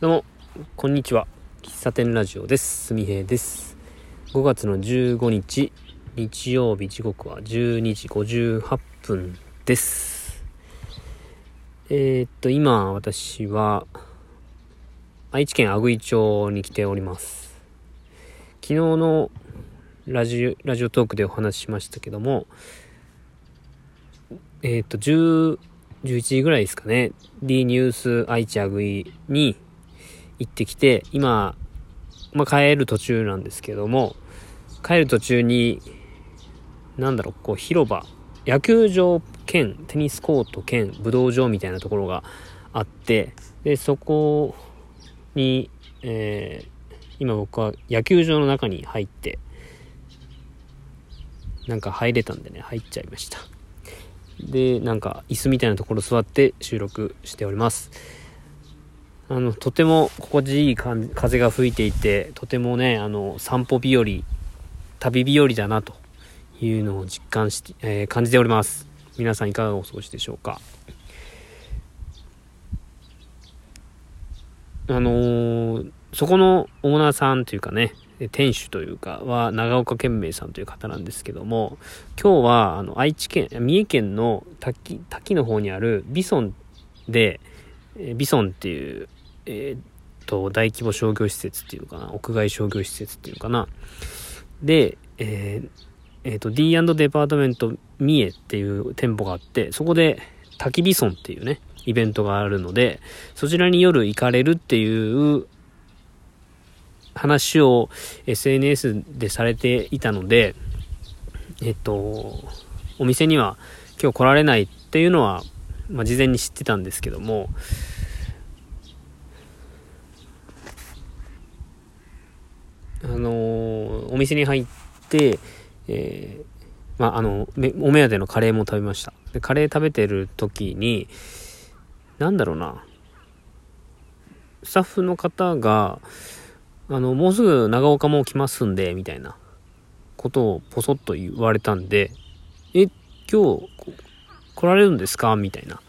どうも、こんにちは。喫茶店ラジオです。すみへいです。5月の15日、日曜日時刻は12時58分です。えー、っと、今、私は、愛知県阿久井町に来ております。昨日のラジオ、ラジオトークでお話ししましたけども、えー、っと、10、11時ぐらいですかね、D ニュース愛知阿久井に行ってきて、今、まあ、帰る途中なんですけども、帰る途中に、なんだろう、こう広場、野球場兼テニスコート兼武道場みたいなところがあって、で、そこに、えー、今僕は野球場の中に入って、なんか入れたんでね、入っちゃいました。で、なんか椅子みたいなところ座って収録しております。あの、とても心地いい風が吹いていて、とてもね、あの、散歩日和、旅日和だなというのを実感して、えー、感じております。皆さんいかがお過ごしでしょうか？あのー、そこのオーナーさんというかね、店主というかは長岡健明さんという方なんですけども、今日はあの愛知県、三重県の滝、滝の方にあるビソンで、ビソンっていうえー、と、大規模商業施設っていうのかな、屋外商業施設っていうかな。で、えー、えー、っと、D& デパートメント三重っていう店舗があって、そこで焚き火村っていうね、イベントがあるので、そちらに夜行かれるっていう話を SNS でされていたので、えっと、お店には今日来られないっていうのは、まあ、事前に知ってたんですけども、あのー、お店に入って、えー、まあ、あの、お目当てのカレーも食べました。で、カレー食べてる時に、なんだろうな、スタッフの方が、あの、もうすぐ長岡も来ますんで、みたいなことをポソッと言われたんで、え、今日来られるんですか？みたいな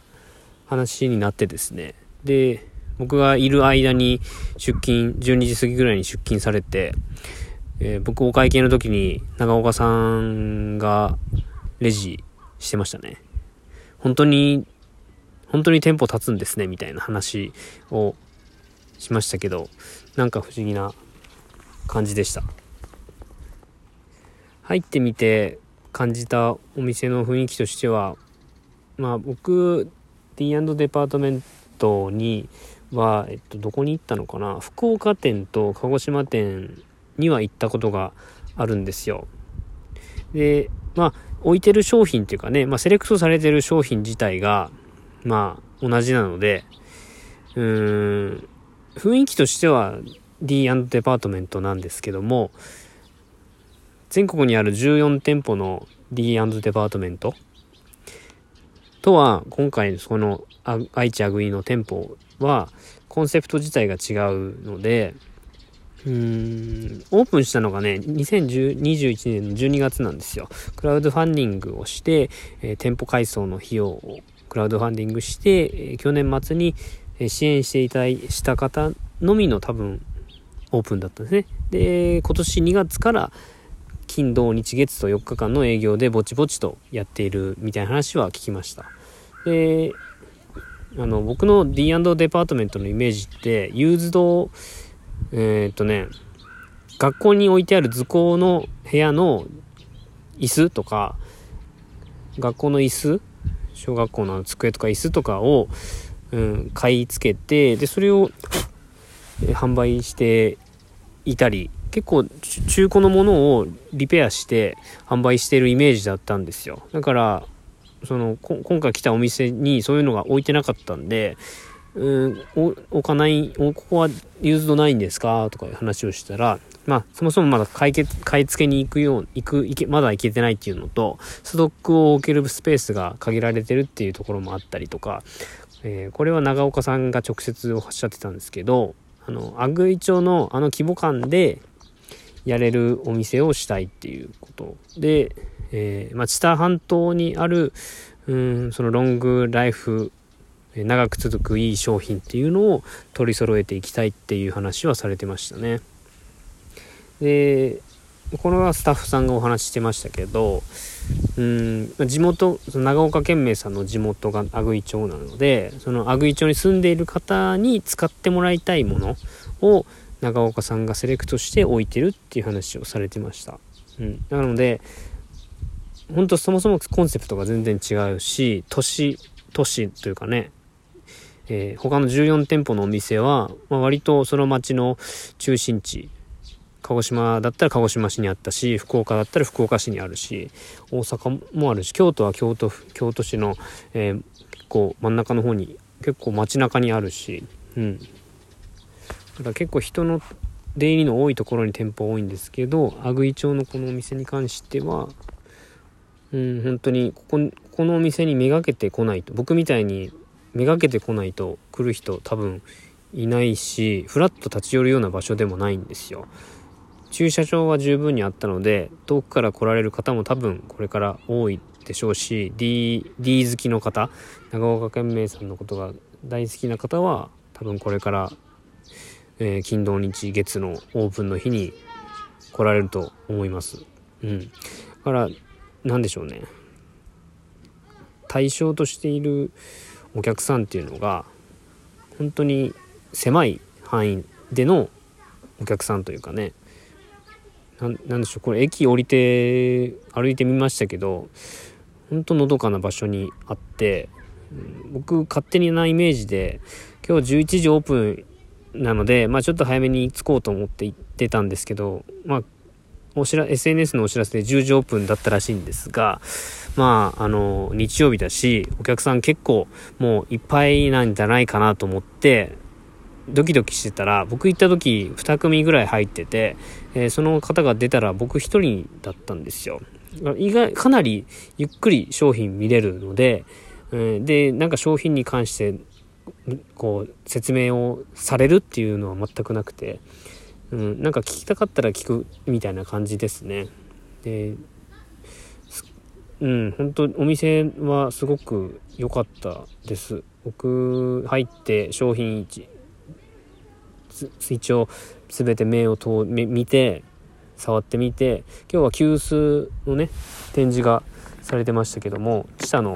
話になってですね。で、僕がいる間に出勤、12時過ぎぐらいに出勤されて、えー、僕お会計の時に長岡さんがレジしてましたね。本当に、本当に店舗立つんですね、みたいな話をしましたけど、なんか不思議な感じでした。入ってみて感じたお店の雰囲気としては、まあ僕、D& デパートメントには、えっと、どこに行ったのかな？福岡店と鹿児島店には行ったことがあるんですよ。で、まあ、置いてる商品っていうかね、まあ、セレクトされてる商品自体が、まあ、同じなので、うーん、雰囲気としては D& デパートメントなんですけども、全国にある14店舗の D& デパートメントとは、今回その愛知アグイの店舗はコンセプト自体が違うので、うーん、オープンしたのがね、2021年の12月なんですよ。クラウドファンディングをして、えー、店舗改装の費用をクラウドファンディングして、えー、去年末に支援していたした方のみの多分オープンだったんですね。で、今年2月から金土日月と4日間の営業でぼちぼちとやっているみたいな話は聞きました。で、あの、僕の D& デパートメントのイメージって、ユーズド、えー、っとね、学校に置いてある図工の部屋の椅子とか、学校の椅子小学校の机とか椅子とかを、うん、買い付けて、で、それを、販売していたり、結構中古のものをリペアして販売してるイメージだったんですよ。だから、その今回来たお店にそういうのが置いてなかったんで、うん、置かない、ここはユーズドないんですか？とかいう話をしたら、まあ、そもそもまだ買い買い付けに行くよう、行く、行け、まだ行けてないっていうのと、ストックを置けるスペースが限られてるっていうところもあったりとか、えー、これは長岡さんが直接おっしゃってたんですけど、あの、アグイ町のあの規模感でやれるお店をしたいっていうことで、えー、まあ、知多半島にある、うん、そのロングライフ、長く続くいい商品っていうのを取り揃えていきたいっていう話はされてましたね。でこれはスタッフさんがお話ししてましたけどうん地元長岡県名さんの地元が阿久井町なのでその阿久井町に住んでいる方に使ってもらいたいものを長岡さんがセレクトして置いてるっていう話をされてました。うん、なので本当そもそもコンセプトが全然違うし都市都市というかね、えー、他の14店舗のお店は、まあ、割とその町の中心地鹿児島だったら鹿児島市にあったし福岡だったら福岡市にあるし大阪もあるし京都は京都府京都市の、えー、結構真ん中の方に結構街中にあるしうんだから結構人の出入りの多いところに店舗多いんですけど阿久井町のこのお店に関してはうん本当にこここのお店にめがけてこないと僕みたいにめがけてこないと来る人多分いないしフラッと立ち寄るような場所でもないんですよ。駐車場は十分にあったので遠くから来られる方も多分これから多いでしょうし D, D 好きの方長岡県名さんのことが大好きな方は多分これから、えー、金土日月のオープンの日に来られると思います。うん、だから何でしょうね。対象としているお客さんっていうのが本当に狭い範囲でのお客さんというかね。なんでしょう。これ駅降りて歩いてみましたけど本当のどかな場所にあって、僕勝手になイメージで今日11時オープンなので、まあ、ちょっと早めに着こうと思って行ってたんですけど、まあ、おしら SNS のお知らせで10時オープンだったらしいんですが、まあ、あの、日曜日だし、お客さん結構もういっぱいなんじゃないかなと思って、ドキドキしてたら、僕行った時2組ぐらい入ってて、えー、その方が出たら僕1人だったんですよ。意外、かなりゆっくり商品見れるので、えー、で、なんか商品に関して、こう、説明をされるっていうのは全くなくて、うん、なんか聞きたかったら聞くみたいな感じですね。で、うん、本当お店はすごく良かったです。僕入って商品一応全て目を通見て触ってみて今日は急須のね展示がされてましたけども下の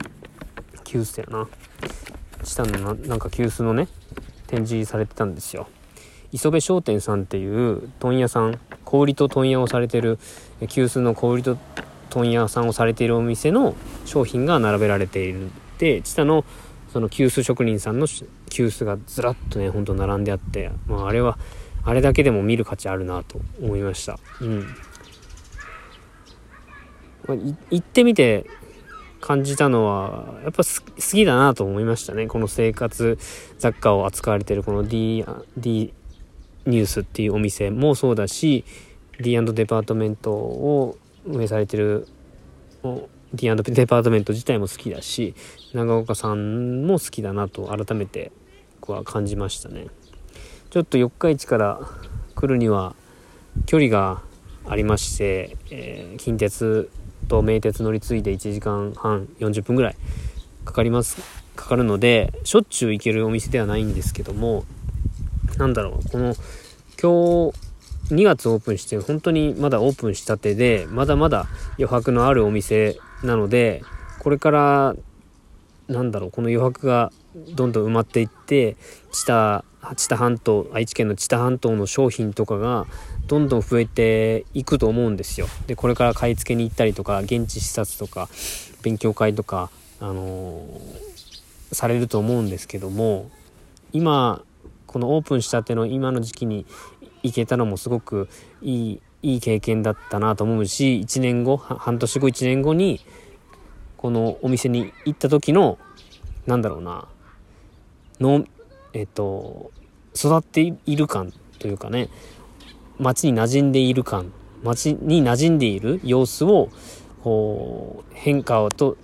急須やな下のなんか急須のね展示されてたんですよ。磯部商店さんっていう問屋さん小売と問屋をされてる急須の小売と問屋さんをされているお店の商品が並べられているで下のその急須職人さんの急須がずらっとねほんと並んであって、まあ、あれはあれだけでも見る価値あるなと思いました。うん、行ってみて感じたのはやっぱ好きだなと思いましたね。この生活雑貨を扱われてるこの D, D ニュースっていうお店もそうだし D& デパートメントを運営されてる D& デパートメント自体も好きだし長岡さんも好きだなと改めて僕は感じましたね。ちょっと四日市から来るには距離がありまして、えー、近鉄と名鉄乗り継いで1時間半40分ぐらいかかります。かかるのでしょっちゅう行けるお店ではないんですけどもなんだろうこの今日2月オープンして本当にまだオープンしたてでまだまだ余白のあるお店なのでこれからなんだろうこの余白がどんどん埋まっていって知多知多半島愛知県の知多半島の商品とかがどんどん増えていくと思うんですよ。でこれから買い付けに行ったりとか現地視察とか勉強会とか、あのー、されると思うんですけども今このオープンしたての今の時期に行けたのもすごくいいいい経験だったなと思うし1年後半年後1年後にこのお店に行った時のなんだろうなのえっと育っている感というかね街に馴染んでいる感街に馴染んでいる様子をこう変化と、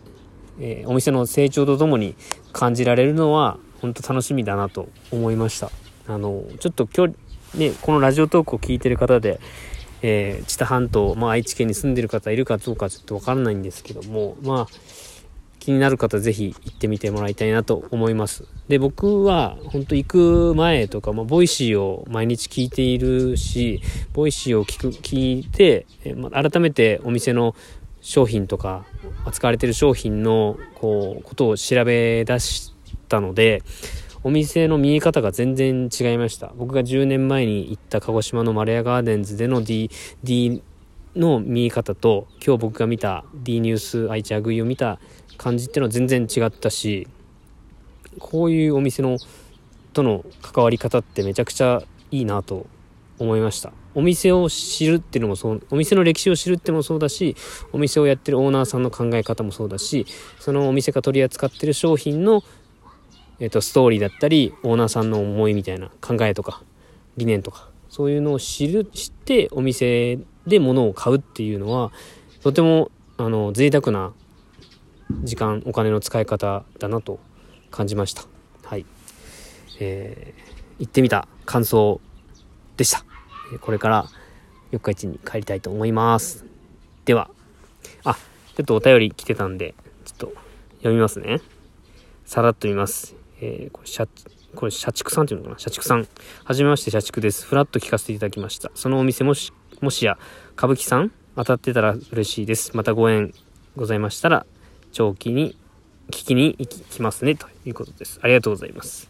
えー、お店の成長とともに感じられるのは本当楽しみだなと思いました。あのちょっと今日ねこのラジオトークを聞いてる方でえー、知多半島、まあ、愛知県に住んでる方いるかどうかちょっとわからないんですけども、まあ、気になる方ぜひ行ってみてもらいたいなと思います。で、僕は本当行く前とか、まあ、 Voicy を毎日聞いているし、 Voicy を聞く、聞いて、えまあ、改めてお店の商品とか、扱われてる商品の、こう、ことを調べ出したので、お店の見え方が全然違いました。僕が10年前に行った鹿児島のマルヤガーデンズでの D、D の見え方と、今日僕が見た D ニュース愛知アグイを見た感じっていうのは全然違ったし、こういうお店の、との関わり方ってめちゃくちゃいいなと思いました。お店を知るっていうのもそう、お店の歴史を知るってもそうだし、お店をやってるオーナーさんの考え方もそうだし、そのお店が取り扱ってる商品のえっ、と、ストーリーだったり、オーナーさんの思いみたいな考えとか、理念とか、そういうのを知る、知ってお店で物を買うっていうのは、とても、あの、贅沢な時間、お金の使い方だなと感じました。はい。えー、行ってみた感想でした。これから四日市に帰りたいと思います。では、あ、ちょっとお便り来てたんで、ちょっと読みますね。さらっと見ます。えー、これ、社、これ、社畜さんっていうのかな？社畜さん。はじめまして、社畜です。ふらっと聞かせていただきました。そのお店もし、もしや、歌舞伎さん？当たってたら嬉しいです。またご縁ございましたら、長期に、聞きに行きますね、ということです。ありがとうございます。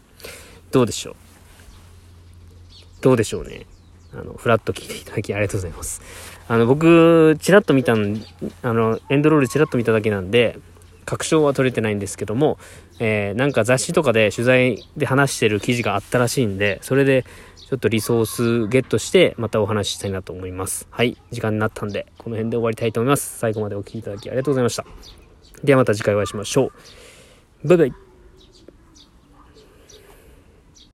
どうでしょう？どうでしょうね。あの、フラッと聞いていただきありがとうございます。あの、僕、ちらっと見たん、あの、エンドロールちらっと見ただけなんで、確証は取れてないんですけども、えー、なんか雑誌とかで取材で話してる記事があったらしいんで、それでちょっとリソースゲットしてまたお話ししたいなと思います。はい、時間になったんで、この辺で終わりたいと思います。最後までお聴きいただきありがとうございました。ではまた次回お会いしましょう。バイバイ。